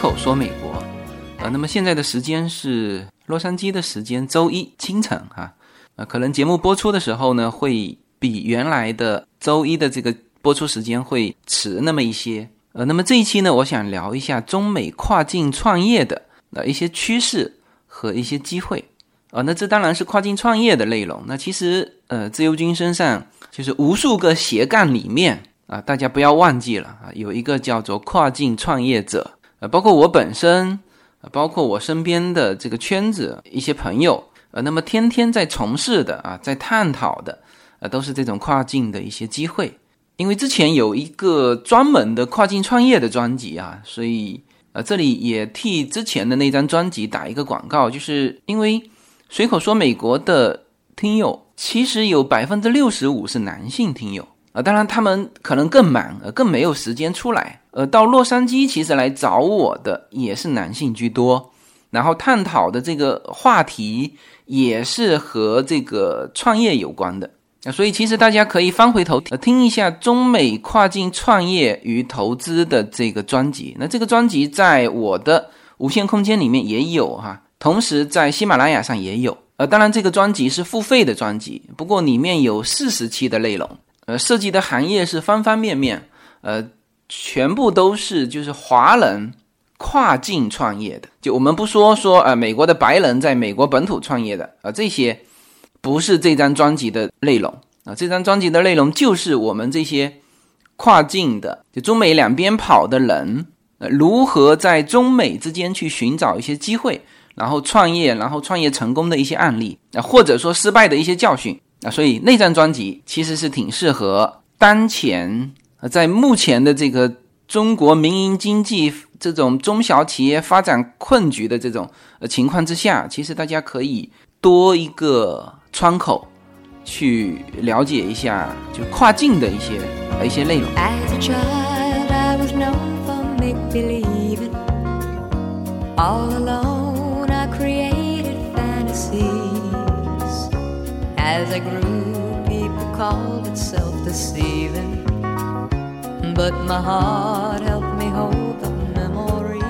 口说美国，呃，那么现在的时间是洛杉矶的时间，周一清晨哈，呃，可能节目播出的时候呢，会比原来的周一的这个播出时间会迟那么一些。呃，那么这一期呢，我想聊一下中美跨境创业的呃一些趋势和一些机会。啊，那这当然是跨境创业的内容。那其实，呃，自由军身上就是无数个斜杠里面啊，大家不要忘记了啊，有一个叫做跨境创业者。呃，包括我本身，包括我身边的这个圈子一些朋友，呃，那么天天在从事的啊，在探讨的，呃，都是这种跨境的一些机会。因为之前有一个专门的跨境创业的专辑啊，所以呃，这里也替之前的那张专辑打一个广告，就是因为随口说美国的听友其实有百分之六十五是男性听友啊，当然他们可能更忙，呃，更没有时间出来，呃，到洛杉矶其实来找我的也是男性居多，然后探讨的这个话题也是和这个创业有关的。啊，所以其实大家可以翻回头听一下中美跨境创业与投资的这个专辑。那这个专辑在我的无限空间里面也有哈，同时在喜马拉雅上也有。呃，当然这个专辑是付费的专辑，不过里面有四十期的内容，呃，涉及的行业是方方面面，呃，全部都是就是华人跨境创业的。就我们不说说呃美国的白人在美国本土创业的啊这些。不是这张专辑的内容啊，这张专辑的内容就是我们这些跨境的，就中美两边跑的人，呃，如何在中美之间去寻找一些机会，然后创业，然后创业成功的一些案例啊，或者说失败的一些教训啊，所以那张专辑其实是挺适合当前在目前的这个中国民营经济这种中小企业发展困局的这种呃情况之下，其实大家可以多一个。窗口去了解一下，就跨境的一些一些内容。But my heart help me hold the memory，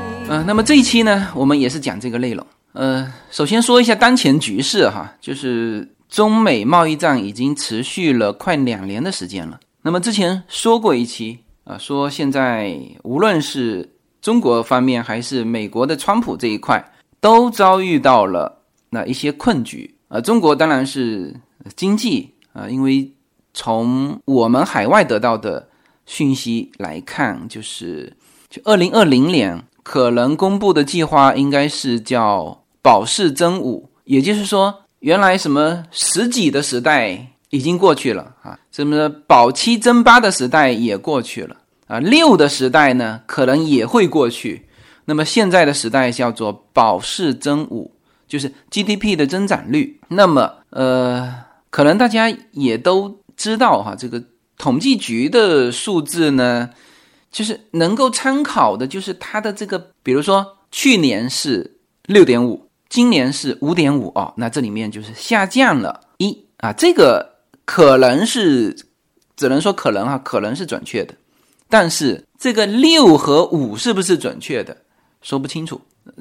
那么这一期呢，我们也是讲这个内容。呃，首先说一下当前局势哈，就是中美贸易战已经持续了快两年的时间了。那么之前说过一期啊，说现在无论是中国方面还是美国的川普这一块，都遭遇到了那一些困局啊。中国当然是经济啊，因为从我们海外得到的讯息来看，就是就二零二零年。可能公布的计划应该是叫保四增五，也就是说，原来什么十几的时代已经过去了啊，什么保七增八的时代也过去了啊，六的时代呢可能也会过去。那么现在的时代叫做保四增五，就是 GDP 的增长率。那么呃，可能大家也都知道哈，这个统计局的数字呢。就是能够参考的，就是它的这个，比如说去年是六点五，今年是五点五哦，那这里面就是下降了一啊，这个可能是只能说可能啊，可能是准确的，但是这个六和五是不是准确的，说不清楚。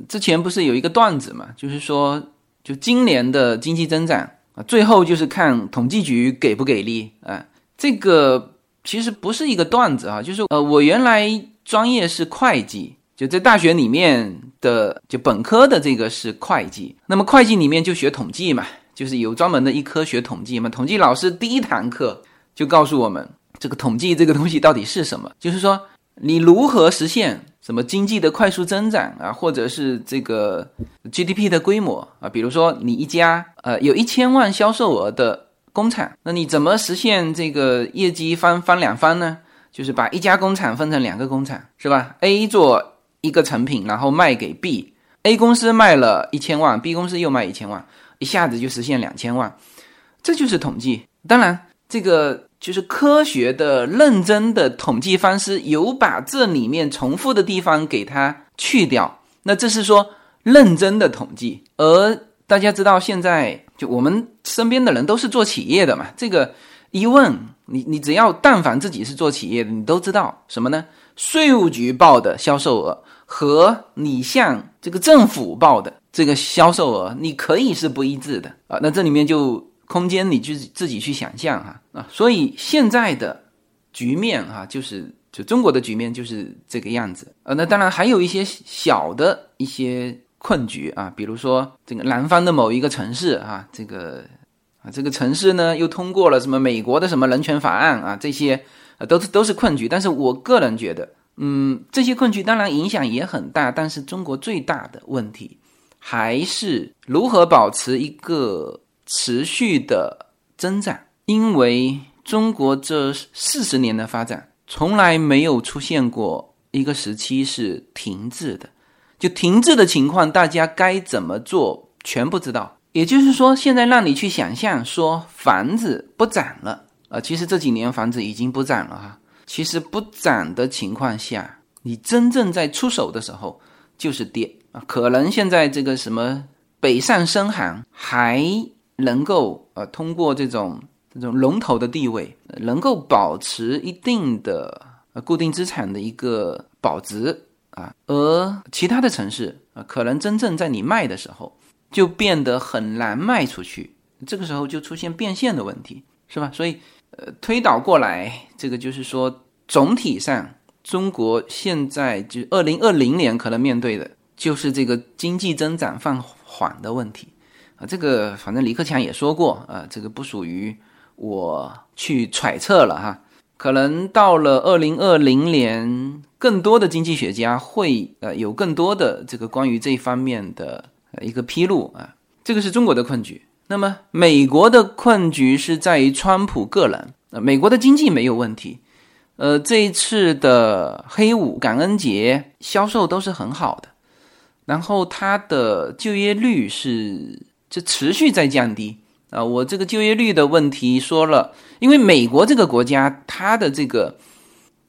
之前不是有一个段子嘛，就是说就今年的经济增长啊，最后就是看统计局给不给力啊，这个。其实不是一个段子啊，就是呃，我原来专业是会计，就在大学里面的就本科的这个是会计。那么会计里面就学统计嘛，就是有专门的一科学统计嘛。统计老师第一堂课就告诉我们，这个统计这个东西到底是什么？就是说你如何实现什么经济的快速增长啊，或者是这个 GDP 的规模啊？比如说你一家呃有一千万销售额的。工厂，那你怎么实现这个业绩翻翻两番呢？就是把一家工厂分成两个工厂，是吧？A 做一个成品，然后卖给 B，A 公司卖了一千万，B 公司又卖一千万，一下子就实现两千万，这就是统计。当然，这个就是科学的、认真的统计方式，有把这里面重复的地方给它去掉，那这是说认真的统计。而大家知道现在。就我们身边的人都是做企业的嘛，这个一问你，你只要但凡自己是做企业的，你都知道什么呢？税务局报的销售额和你向这个政府报的这个销售额，你可以是不一致的啊。那这里面就空间你就自己去想象哈啊。所以现在的局面哈，就是就中国的局面就是这个样子啊。那当然还有一些小的一些困局啊，比如说这个南方的某一个城市啊，这个啊这个城市呢又通过了什么美国的什么人权法案啊，这些啊都是都是困局。但是我个人觉得。嗯，这些困局当然影响也很大，但是中国最大的问题还是如何保持一个持续的增长。因为中国这四十年的发展从来没有出现过一个时期是停滞的，就停滞的情况，大家该怎么做全不知道。也就是说，现在让你去想象说房子不涨了啊，其实这几年房子已经不涨了哈。其实不涨的情况下，你真正在出手的时候就是跌啊！可能现在这个什么北上深杭还能够呃通过这种这种龙头的地位，能够保持一定的呃固定资产的一个保值啊，而其他的城市啊，可能真正在你卖的时候就变得很难卖出去，这个时候就出现变现的问题，是吧？所以。呃，推导过来，这个就是说，总体上，中国现在就二零二零年可能面对的就是这个经济增长放缓的问题啊。这个反正李克强也说过啊，这个不属于我去揣测了哈。可能到了二零二零年，更多的经济学家会呃有更多的这个关于这方面的一个披露啊。这个是中国的困局。那么，美国的困局是在于川普个人。呃，美国的经济没有问题，呃，这一次的黑五、感恩节销售都是很好的，然后它的就业率是就持续在降低啊。我这个就业率的问题说了，因为美国这个国家，它的这个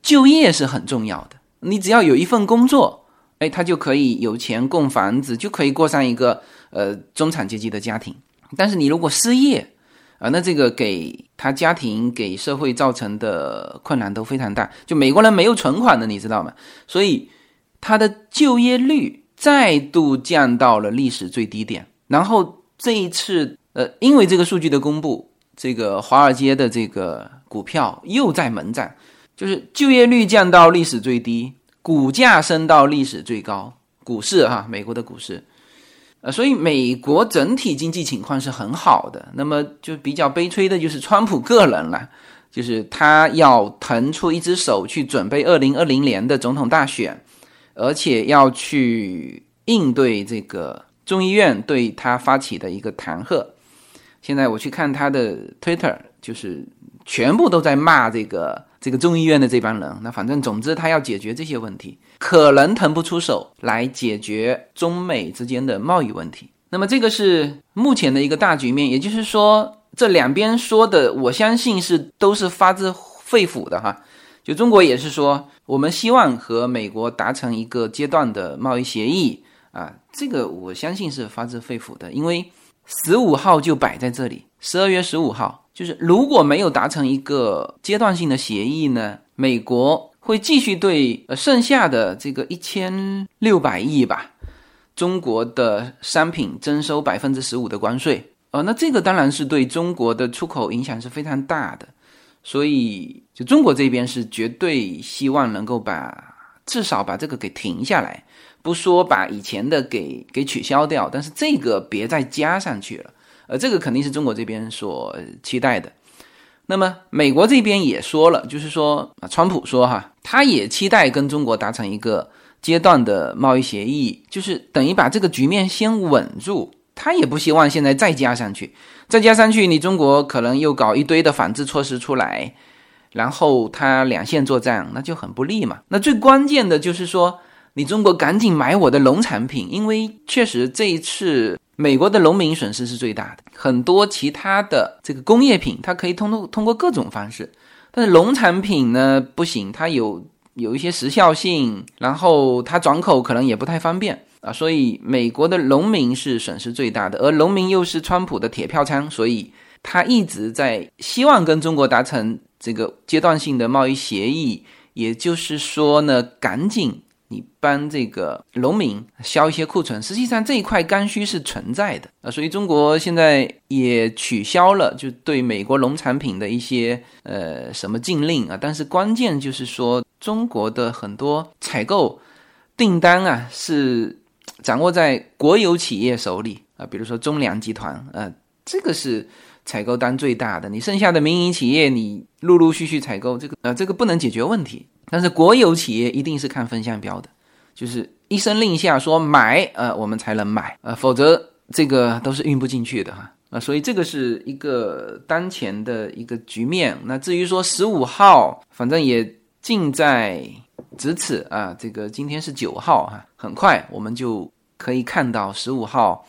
就业是很重要的，你只要有一份工作，哎，他就可以有钱供房子，就可以过上一个呃中产阶级的家庭。但是你如果失业，啊，那这个给他家庭、给社会造成的困难都非常大。就美国人没有存款的，你知道吗？所以他的就业率再度降到了历史最低点。然后这一次，呃，因为这个数据的公布，这个华尔街的这个股票又在猛涨，就是就业率降到历史最低，股价升到历史最高。股市哈，美国的股市。呃，所以美国整体经济情况是很好的。那么就比较悲催的就是川普个人了，就是他要腾出一只手去准备二零二零年的总统大选，而且要去应对这个众议院对他发起的一个弹劾。现在我去看他的 Twitter，就是全部都在骂这个这个众议院的这帮人。那反正总之他要解决这些问题。可能腾不出手来解决中美之间的贸易问题，那么这个是目前的一个大局面，也就是说，这两边说的，我相信是都是发自肺腑的哈。就中国也是说，我们希望和美国达成一个阶段的贸易协议啊，这个我相信是发自肺腑的，因为十五号就摆在这里，十二月十五号，就是如果没有达成一个阶段性的协议呢，美国。会继续对呃剩下的这个一千六百亿吧，中国的商品征收百分之十五的关税，呃，那这个当然是对中国的出口影响是非常大的，所以就中国这边是绝对希望能够把至少把这个给停下来，不说把以前的给给取消掉，但是这个别再加上去了，呃，这个肯定是中国这边所期待的。那么美国这边也说了，就是说啊，川普说哈，他也期待跟中国达成一个阶段的贸易协议，就是等于把这个局面先稳住。他也不希望现在再加上去，再加上去，你中国可能又搞一堆的反制措施出来，然后他两线作战，那就很不利嘛。那最关键的就是说，你中国赶紧买我的农产品，因为确实这一次。美国的农民损失是最大的，很多其他的这个工业品，它可以通过通过各种方式，但是农产品呢不行，它有有一些时效性，然后它转口可能也不太方便啊，所以美国的农民是损失最大的，而农民又是川普的铁票仓，所以他一直在希望跟中国达成这个阶段性的贸易协议，也就是说呢，赶紧你帮这个农民销一些库存，实际上这一块刚需是存在的。啊，所以中国现在也取消了就对美国农产品的一些呃什么禁令啊，但是关键就是说中国的很多采购订单啊是掌握在国有企业手里啊，比如说中粮集团啊，这个是采购单最大的，你剩下的民营企业你陆陆续续采购这个呃，这个不能解决问题。但是国有企业一定是看分项标的，就是一声令下说买，呃，我们才能买，呃，否则这个都是运不进去的哈，啊，所以这个是一个当前的一个局面。那至于说十五号，反正也近在咫尺啊，这个今天是九号哈，很快我们就可以看到十五号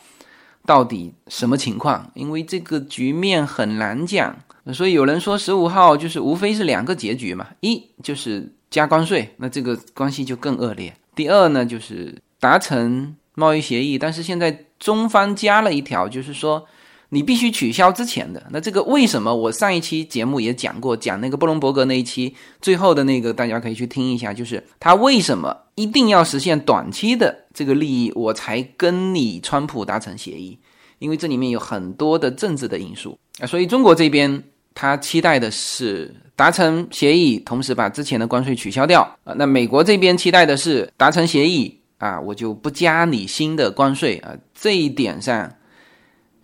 到底什么情况，因为这个局面很难讲，所以有人说十五号就是无非是两个结局嘛，一就是。加关税，那这个关系就更恶劣。第二呢，就是达成贸易协议，但是现在中方加了一条，就是说你必须取消之前的。那这个为什么？我上一期节目也讲过，讲那个布隆伯格那一期最后的那个，大家可以去听一下，就是他为什么一定要实现短期的这个利益，我才跟你川普达成协议？因为这里面有很多的政治的因素啊，所以中国这边。他期待的是达成协议，同时把之前的关税取消掉啊。那美国这边期待的是达成协议啊，我就不加你新的关税啊。这一点上，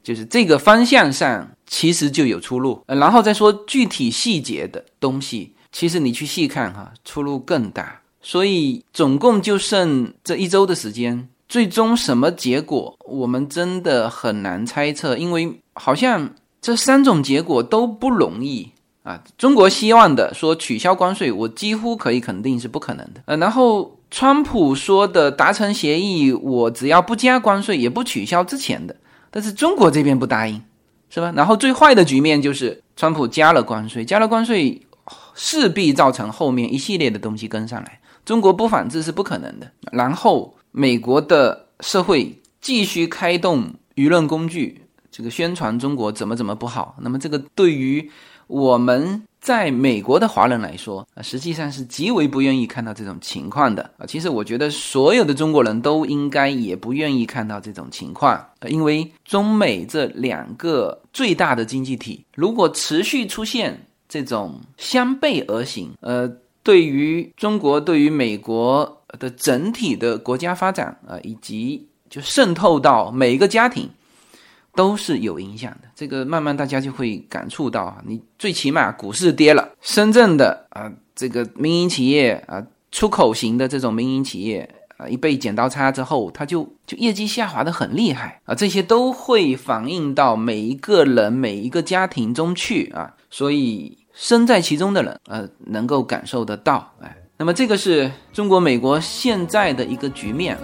就是这个方向上其实就有出路。然后再说具体细节的东西，其实你去细看哈，出入更大。所以总共就剩这一周的时间，最终什么结果，我们真的很难猜测，因为好像。这三种结果都不容易啊！中国希望的说取消关税，我几乎可以肯定是不可能的。呃，然后川普说的达成协议，我只要不加关税，也不取消之前的，但是中国这边不答应，是吧？然后最坏的局面就是川普加了关税，加了关税势必造成后面一系列的东西跟上来，中国不反制是不可能的。然后美国的社会继续开动舆论工具。这个宣传中国怎么怎么不好，那么这个对于我们在美国的华人来说啊，实际上是极为不愿意看到这种情况的啊。其实我觉得所有的中国人都应该也不愿意看到这种情况，因为中美这两个最大的经济体如果持续出现这种相背而行，呃，对于中国对于美国的整体的国家发展啊，以及就渗透到每一个家庭。都是有影响的，这个慢慢大家就会感触到啊。你最起码股市跌了，深圳的啊这个民营企业啊，出口型的这种民营企业啊，一被剪刀差之后，它就就业绩下滑的很厉害啊。这些都会反映到每一个人、每一个家庭中去啊。所以身在其中的人呃，能够感受得到哎。那么这个是中国、美国现在的一个局面。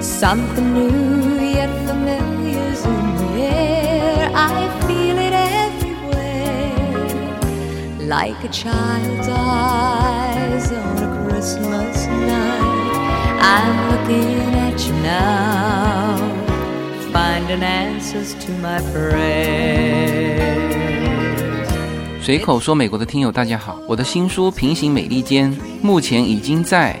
Something new yet familiar's in the air. I feel it everywhere. Like a child's eyes on a Christmas night. I'm looking at you now, and answers to my prayers. 随口说美国的听友大家好，我的新书《平行美利坚》目前已经在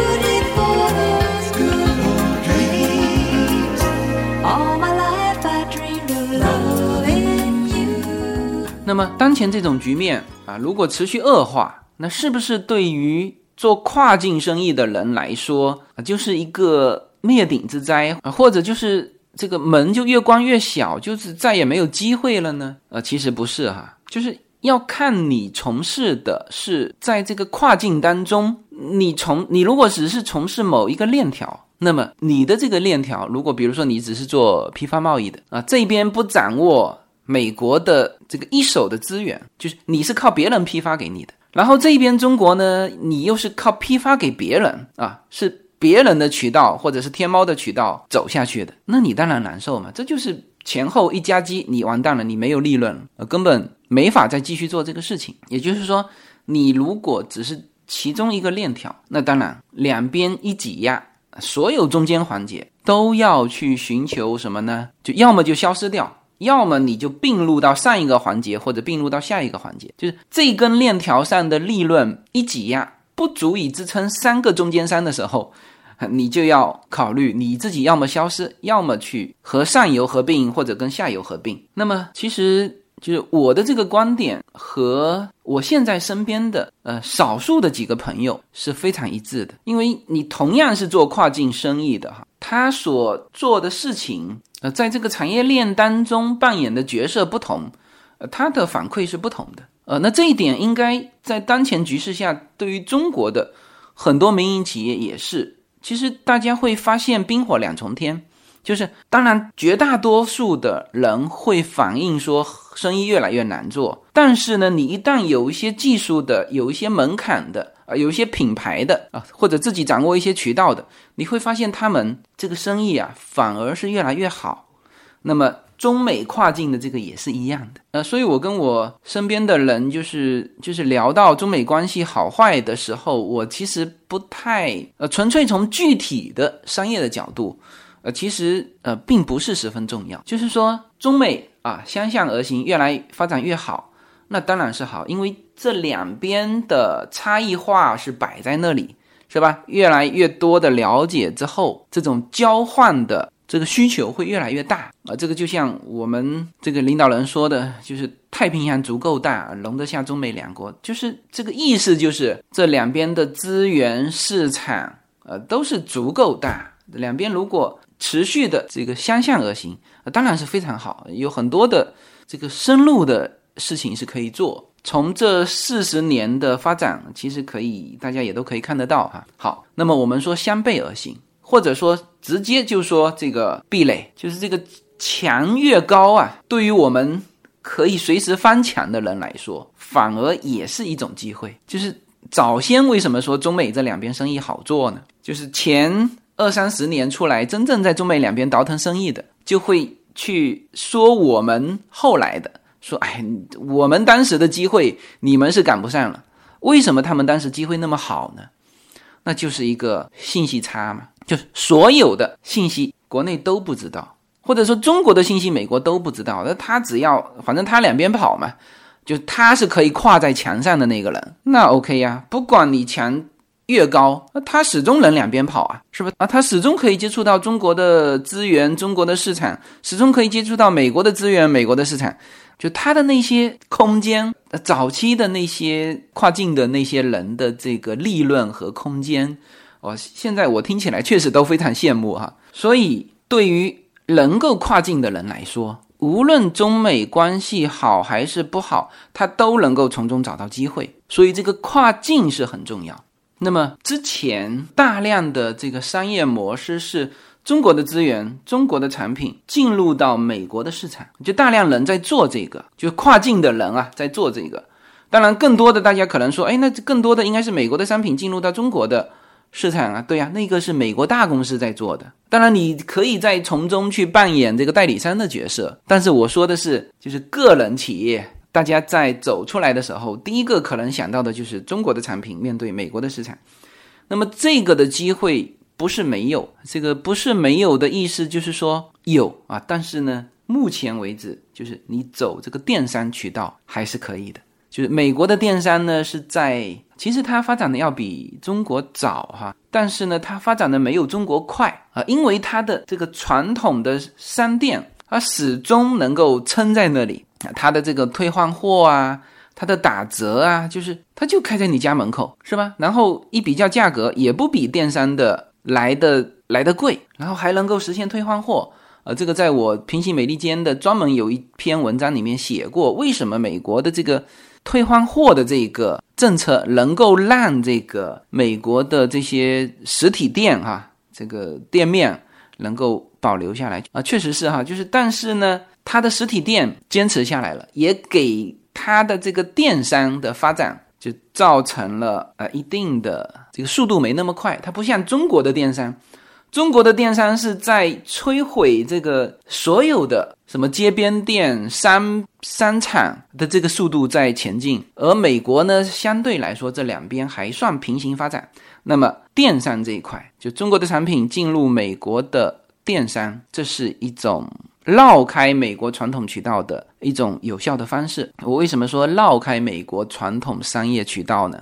那么当前这种局面啊，如果持续恶化，那是不是对于做跨境生意的人来说啊，就是一个灭顶之灾啊？或者就是这个门就越关越小，就是再也没有机会了呢？呃，其实不是哈，就是要看你从事的是在这个跨境当中，你从你如果只是从事某一个链条，那么你的这个链条，如果比如说你只是做批发贸易的啊，这边不掌握。美国的这个一手的资源，就是你是靠别人批发给你的，然后这边中国呢，你又是靠批发给别人啊，是别人的渠道或者是天猫的渠道走下去的，那你当然难受嘛。这就是前后一夹击，你完蛋了，你没有利润了，根本没法再继续做这个事情。也就是说，你如果只是其中一个链条，那当然两边一挤压，所有中间环节都要去寻求什么呢？就要么就消失掉。要么你就并入到上一个环节，或者并入到下一个环节，就是这根链条上的利润一挤压，不足以支撑三个中间商的时候，你就要考虑你自己要么消失，要么去和上游合并，或者跟下游合并。那么其实就是我的这个观点和我现在身边的呃少数的几个朋友是非常一致的，因为你同样是做跨境生意的哈，他所做的事情。呃，在这个产业链当中扮演的角色不同，呃，他的反馈是不同的。呃，那这一点应该在当前局势下，对于中国的很多民营企业也是。其实大家会发现冰火两重天，就是当然绝大多数的人会反映说生意越来越难做，但是呢，你一旦有一些技术的、有一些门槛的啊。有一些品牌的啊，或者自己掌握一些渠道的，你会发现他们这个生意啊，反而是越来越好。那么中美跨境的这个也是一样的。呃，所以我跟我身边的人就是就是聊到中美关系好坏的时候，我其实不太呃，纯粹从具体的商业的角度，呃，其实呃并不是十分重要。就是说中美啊相向而行，越来发展越好，那当然是好，因为。这两边的差异化是摆在那里，是吧？越来越多的了解之后，这种交换的这个需求会越来越大啊！这个就像我们这个领导人说的，就是太平洋足够大，容得下中美两国，就是这个意思，就是这两边的资源市场呃都是足够大，两边如果持续的这个相向而行，当然是非常好，有很多的这个深入的事情是可以做。从这四十年的发展，其实可以，大家也都可以看得到哈。好，那么我们说相背而行，或者说直接就说这个壁垒，就是这个墙越高啊，对于我们可以随时翻墙的人来说，反而也是一种机会。就是早先为什么说中美这两边生意好做呢？就是前二三十年出来真正在中美两边倒腾生意的，就会去说我们后来的。说，哎，我们当时的机会你们是赶不上了。为什么他们当时机会那么好呢？那就是一个信息差嘛，就是所有的信息国内都不知道，或者说中国的信息美国都不知道。那他只要反正他两边跑嘛，就他是可以跨在墙上的那个人，那 OK 呀。不管你墙越高，那他始终能两边跑啊，是不是啊？他始终可以接触到中国的资源、中国的市场，始终可以接触到美国的资源、美国的市场。就他的那些空间，早期的那些跨境的那些人的这个利润和空间，哦，现在我听起来确实都非常羡慕哈。所以对于能够跨境的人来说，无论中美关系好还是不好，他都能够从中找到机会。所以这个跨境是很重要。那么之前大量的这个商业模式是。中国的资源，中国的产品进入到美国的市场，就大量人在做这个，就跨境的人啊在做这个。当然，更多的大家可能说，哎，那更多的应该是美国的商品进入到中国的市场啊。对呀，那个是美国大公司在做的。当然，你可以在从中去扮演这个代理商的角色。但是我说的是，就是个人企业，大家在走出来的时候，第一个可能想到的就是中国的产品面对美国的市场。那么这个的机会。不是没有这个，不是没有的意思，就是说有啊，但是呢，目前为止，就是你走这个电商渠道还是可以的。就是美国的电商呢，是在其实它发展的要比中国早哈，但是呢，它发展的没有中国快啊，因为它的这个传统的商店，它始终能够撑在那里，它的这个退换货啊，它的打折啊，就是它就开在你家门口，是吧？然后一比较价格，也不比电商的。来的来的贵，然后还能够实现退换货，呃，这个在我平行美利坚的专门有一篇文章里面写过，为什么美国的这个退换货的这个政策能够让这个美国的这些实体店哈，这个店面能够保留下来啊，确实是哈，就是但是呢，它的实体店坚持下来了，也给它的这个电商的发展就造成了呃一定的这个速度没那么快。它不像中国的电商，中国的电商是在摧毁这个所有的什么街边店、商商场的这个速度在前进，而美国呢，相对来说这两边还算平行发展。那么电商这一块，就中国的产品进入美国的电商，这是一种。绕开美国传统渠道的一种有效的方式。我为什么说绕开美国传统商业渠道呢？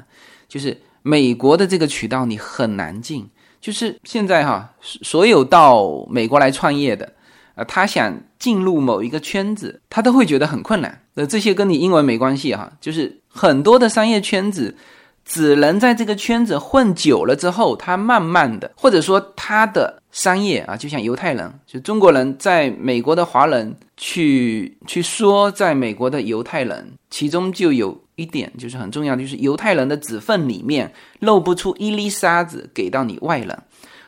就是美国的这个渠道你很难进。就是现在哈，所有到美国来创业的，呃，他想进入某一个圈子，他都会觉得很困难。呃，这些跟你英文没关系哈，就是很多的商业圈子。只能在这个圈子混久了之后，他慢慢的，或者说他的商业啊，就像犹太人，就中国人在美国的华人去去说，在美国的犹太人，其中就有一点就是很重要，就是犹太人的子缝里面漏不出一粒沙子给到你外人，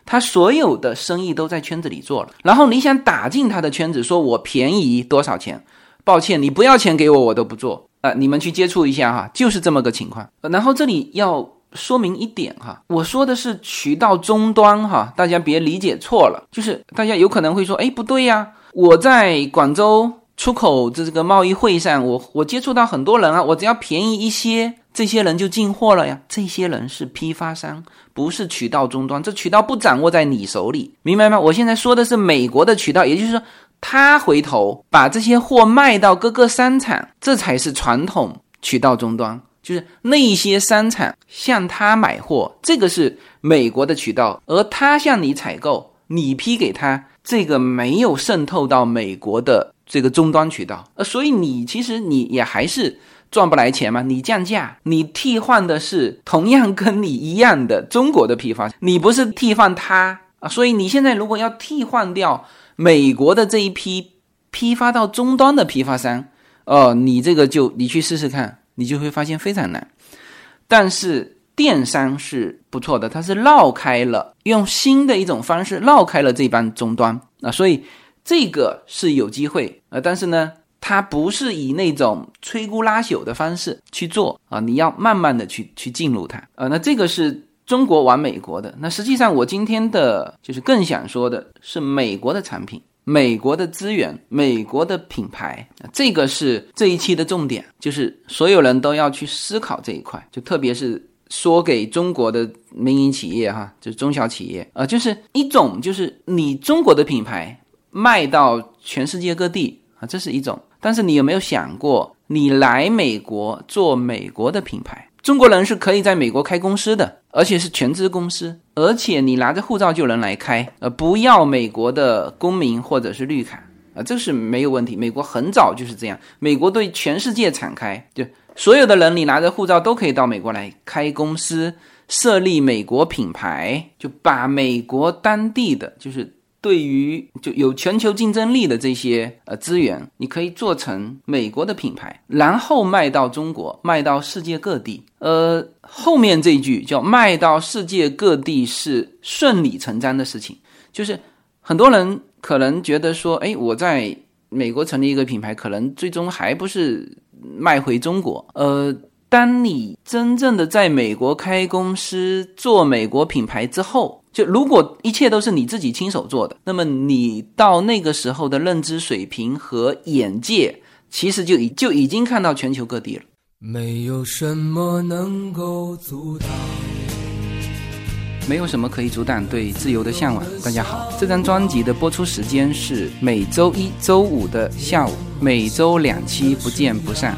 他所有的生意都在圈子里做了，然后你想打进他的圈子，说我便宜多少钱？抱歉，你不要钱给我，我都不做。呃，你们去接触一下哈，就是这么个情况。然后这里要说明一点哈，我说的是渠道终端哈，大家别理解错了。就是大家有可能会说，哎，不对呀，我在广州出口这这个贸易会上，我我接触到很多人啊，我只要便宜一些，这些人就进货了呀。这些人是批发商，不是渠道终端，这渠道不掌握在你手里，明白吗？我现在说的是美国的渠道，也就是说。他回头把这些货卖到各个商场，这才是传统渠道终端，就是那些商场向他买货，这个是美国的渠道，而他向你采购，你批给他，这个没有渗透到美国的这个终端渠道，呃，所以你其实你也还是赚不来钱嘛，你降价，你替换的是同样跟你一样的中国的批发，你不是替换他啊，所以你现在如果要替换掉。美国的这一批批发到终端的批发商，哦，你这个就你去试试看，你就会发现非常难。但是电商是不错的，它是绕开了，用新的一种方式绕开了这帮终端啊，所以这个是有机会啊。但是呢，它不是以那种摧枯拉朽的方式去做啊，你要慢慢的去去进入它啊。那这个是。中国玩美国的，那实际上我今天的就是更想说的是美国的产品、美国的资源、美国的品牌，这个是这一期的重点，就是所有人都要去思考这一块，就特别是说给中国的民营企业哈，就是中小企业啊，就是一种就是你中国的品牌卖到全世界各地啊，这是一种，但是你有没有想过，你来美国做美国的品牌？中国人是可以在美国开公司的，而且是全资公司，而且你拿着护照就能来开，呃，不要美国的公民或者是绿卡，啊，这是没有问题。美国很早就是这样，美国对全世界敞开，就所有的人你拿着护照都可以到美国来开公司，设立美国品牌，就把美国当地的就是。对于就有全球竞争力的这些呃资源，你可以做成美国的品牌，然后卖到中国，卖到世界各地。呃，后面这句叫卖到世界各地是顺理成章的事情。就是很多人可能觉得说，哎，我在美国成立一个品牌，可能最终还不是卖回中国。呃，当你真正的在美国开公司做美国品牌之后。就如果一切都是你自己亲手做的，那么你到那个时候的认知水平和眼界，其实就已就已经看到全球各地了。没有什么能够阻挡，没有什么可以阻挡对自由的向往。大家好，这张专辑的播出时间是每周一周五的下午，每周两期，不见不散。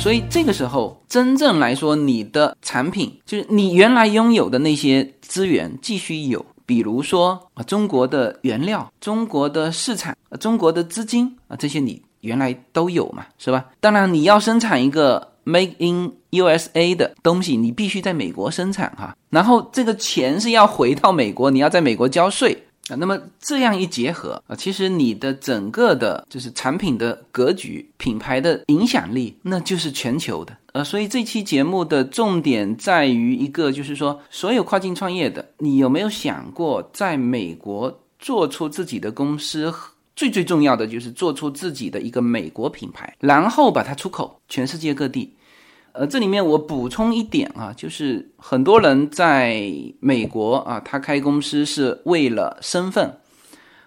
所以这个时候，真正来说，你的产品就是你原来拥有的那些资源继续有。比如说啊，中国的原料、中国的市场、啊中国的资金啊，这些你原来都有嘛，是吧？当然，你要生产一个 Make in USA 的东西，你必须在美国生产哈。然后这个钱是要回到美国，你要在美国交税啊。那么这样一结合啊，其实你的整个的就是产品的格局、品牌的影响力，那就是全球的。呃，所以这期节目的重点在于一个，就是说，所有跨境创业的，你有没有想过，在美国做出自己的公司？最最重要的就是做出自己的一个美国品牌，然后把它出口全世界各地。呃，这里面我补充一点啊，就是很多人在美国啊，他开公司是为了身份，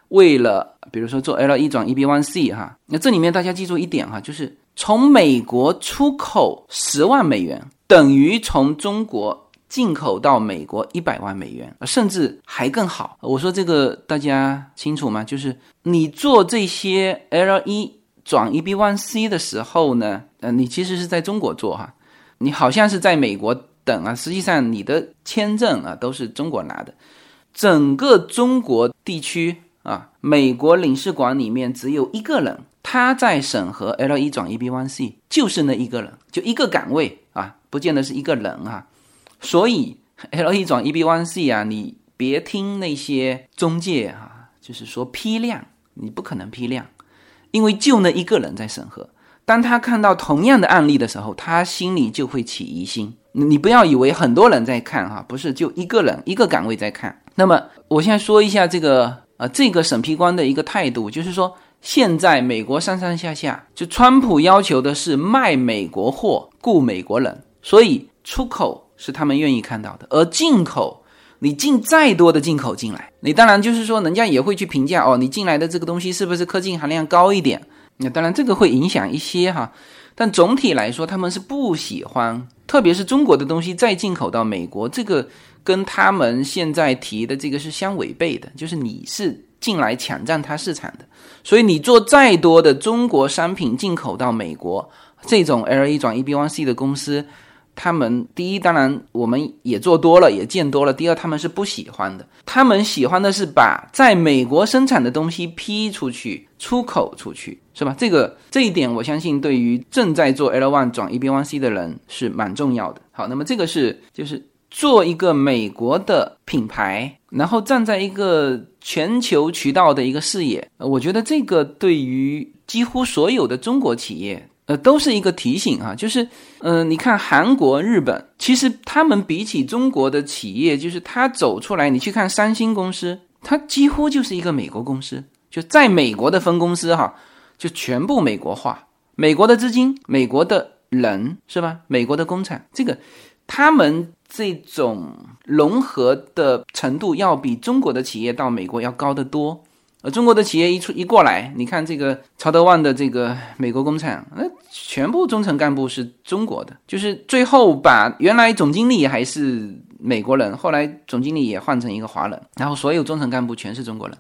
为了比如说做 L 一转 EB one C 哈。那这里面大家记住一点哈，就是。从美国出口十万美元，等于从中国进口到美国一百万美元，甚至还更好。我说这个大家清楚吗？就是你做这些 L 一转 EB one C 的时候呢，呃，你其实是在中国做哈，你好像是在美国等啊，实际上你的签证啊都是中国拿的，整个中国地区啊，美国领事馆里面只有一个人。他在审核 L 一转 EB one C，就是那一个人，就一个岗位啊，不见得是一个人啊。所以 L 一转 EB one C 啊，你别听那些中介啊，就是说批量，你不可能批量，因为就那一个人在审核。当他看到同样的案例的时候，他心里就会起疑心。你不要以为很多人在看哈，不是就一个人一个岗位在看。那么我现在说一下这个呃这个审批官的一个态度，就是说。现在美国上上下下，就川普要求的是卖美国货，雇美国人，所以出口是他们愿意看到的，而进口，你进再多的进口进来，你当然就是说，人家也会去评价哦，你进来的这个东西是不是科技含量高一点？那当然这个会影响一些哈，但总体来说，他们是不喜欢，特别是中国的东西再进口到美国，这个跟他们现在提的这个是相违背的，就是你是。进来抢占它市场的，所以你做再多的中国商品进口到美国，这种 L A 转 EB one C 的公司，他们第一当然我们也做多了，也见多了。第二，他们是不喜欢的，他们喜欢的是把在美国生产的东西批出去，出口出去，是吧？这个这一点，我相信对于正在做 L one 转 EB one C 的人是蛮重要的。好，那么这个是就是。做一个美国的品牌，然后站在一个全球渠道的一个视野，我觉得这个对于几乎所有的中国企业，呃，都是一个提醒啊。就是，嗯，你看韩国、日本，其实他们比起中国的企业，就是他走出来，你去看三星公司，它几乎就是一个美国公司，就在美国的分公司哈，就全部美国化，美国的资金，美国的人，是吧？美国的工厂，这个他们。这种融合的程度要比中国的企业到美国要高得多，而中国的企业一出一过来，你看这个曹德旺的这个美国工厂，那全部中层干部是中国的，就是最后把原来总经理还是美国人，后来总经理也换成一个华人，然后所有中层干部全是中国人，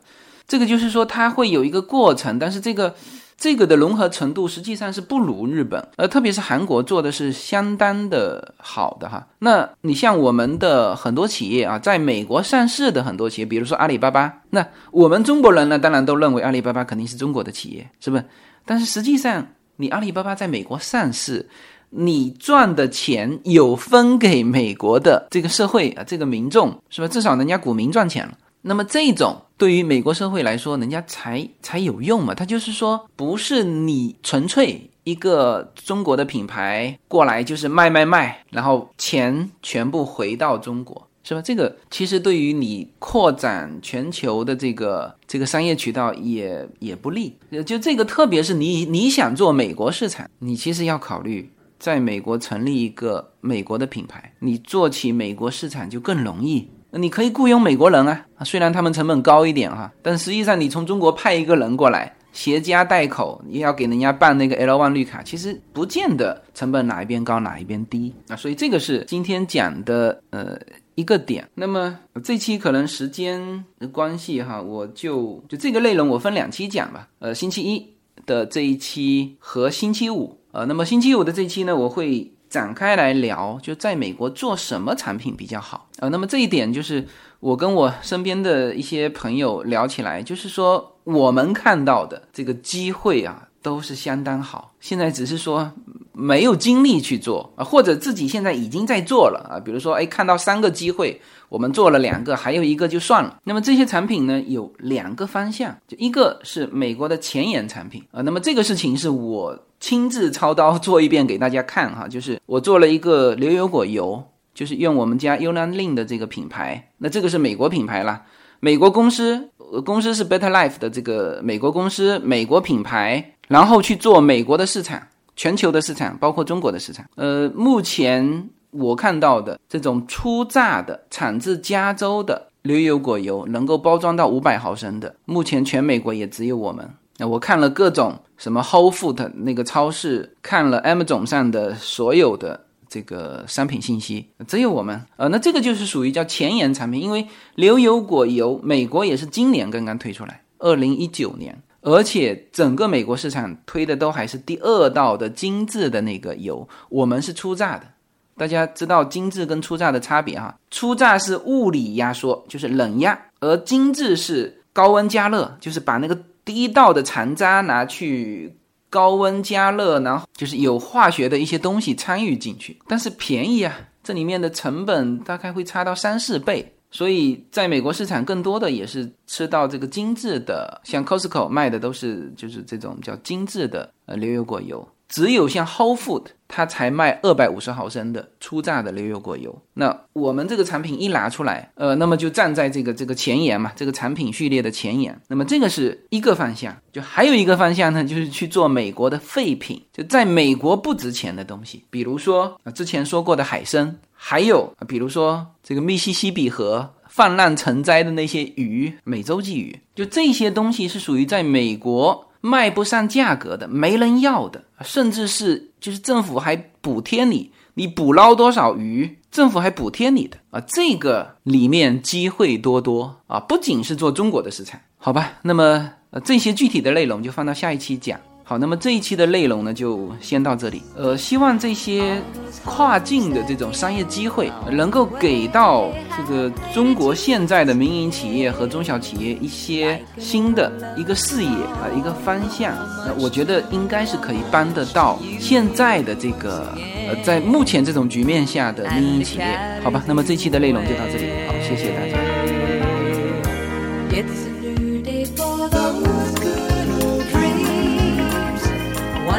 这个就是说它会有一个过程，但是这个。这个的融合程度实际上是不如日本，呃，特别是韩国做的是相当的好的哈。那你像我们的很多企业啊，在美国上市的很多企业，比如说阿里巴巴，那我们中国人呢，当然都认为阿里巴巴肯定是中国的企业，是不是？但是实际上，你阿里巴巴在美国上市，你赚的钱有分给美国的这个社会啊，这个民众，是吧？至少人家股民赚钱了。那么这种对于美国社会来说，人家才才有用嘛。他就是说，不是你纯粹一个中国的品牌过来就是卖卖卖，然后钱全部回到中国，是吧？这个其实对于你扩展全球的这个这个商业渠道也也不利。就这个，特别是你你想做美国市场，你其实要考虑在美国成立一个美国的品牌，你做起美国市场就更容易。你可以雇佣美国人啊，虽然他们成本高一点哈，但实际上你从中国派一个人过来，携家带口，也要给人家办那个 L1 绿卡，其实不见得成本哪一边高哪一边低啊。所以这个是今天讲的呃一个点。那么这期可能时间的关系哈，我就就这个内容我分两期讲吧。呃，星期一的这一期和星期五，呃，那么星期五的这期呢，我会。展开来聊，就在美国做什么产品比较好啊？那么这一点就是我跟我身边的一些朋友聊起来，就是说我们看到的这个机会啊，都是相当好。现在只是说没有精力去做啊，或者自己现在已经在做了啊。比如说，哎，看到三个机会，我们做了两个，还有一个就算了。那么这些产品呢，有两个方向，就一个是美国的前沿产品啊。那么这个事情是我。亲自操刀做一遍给大家看哈，就是我做了一个牛油果油，就是用我们家 u n a Lin 的这个品牌，那这个是美国品牌啦，美国公司，公司是 Better Life 的这个美国公司，美国品牌，然后去做美国的市场，全球的市场，包括中国的市场。呃，目前我看到的这种初榨的产自加州的牛油果油，能够包装到五百毫升的，目前全美国也只有我们。那我看了各种什么 Whole Food 那个超市，看了 M 总上的所有的这个商品信息，只有我们。呃，那这个就是属于叫前沿产品，因为牛油果油美国也是今年刚刚推出来，二零一九年，而且整个美国市场推的都还是第二道的精致的那个油，我们是初榨的。大家知道精致跟初榨的差别哈，初榨是物理压缩，就是冷压，而精致是高温加热，就是把那个。第一道的残渣拿去高温加热，然后就是有化学的一些东西参与进去，但是便宜啊，这里面的成本大概会差到三四倍，所以在美国市场更多的也是吃到这个精致的，像 Costco 卖的都是就是这种叫精致的呃牛油果油。只有像 Whole Food，它才卖二百五十毫升的初榨的牛油果油。那我们这个产品一拿出来，呃，那么就站在这个这个前沿嘛，这个产品序列的前沿。那么这个是一个方向，就还有一个方向呢，就是去做美国的废品，就在美国不值钱的东西，比如说啊之前说过的海参，还有比如说这个密西西比河泛滥成灾的那些鱼，美洲鲫鱼，就这些东西是属于在美国。卖不上价格的，没人要的，甚至是就是政府还补贴你，你捕捞多少鱼，政府还补贴你的啊，这个里面机会多多啊，不仅是做中国的市场，好吧，那么呃这些具体的内容就放到下一期讲。好，那么这一期的内容呢，就先到这里。呃，希望这些跨境的这种商业机会，能够给到这个中国现在的民营企业和中小企业一些新的一个视野啊，一个方向。那我觉得应该是可以帮得到现在的这个呃，在目前这种局面下的民营企业。好吧，那么这期的内容就到这里。好，谢谢大家。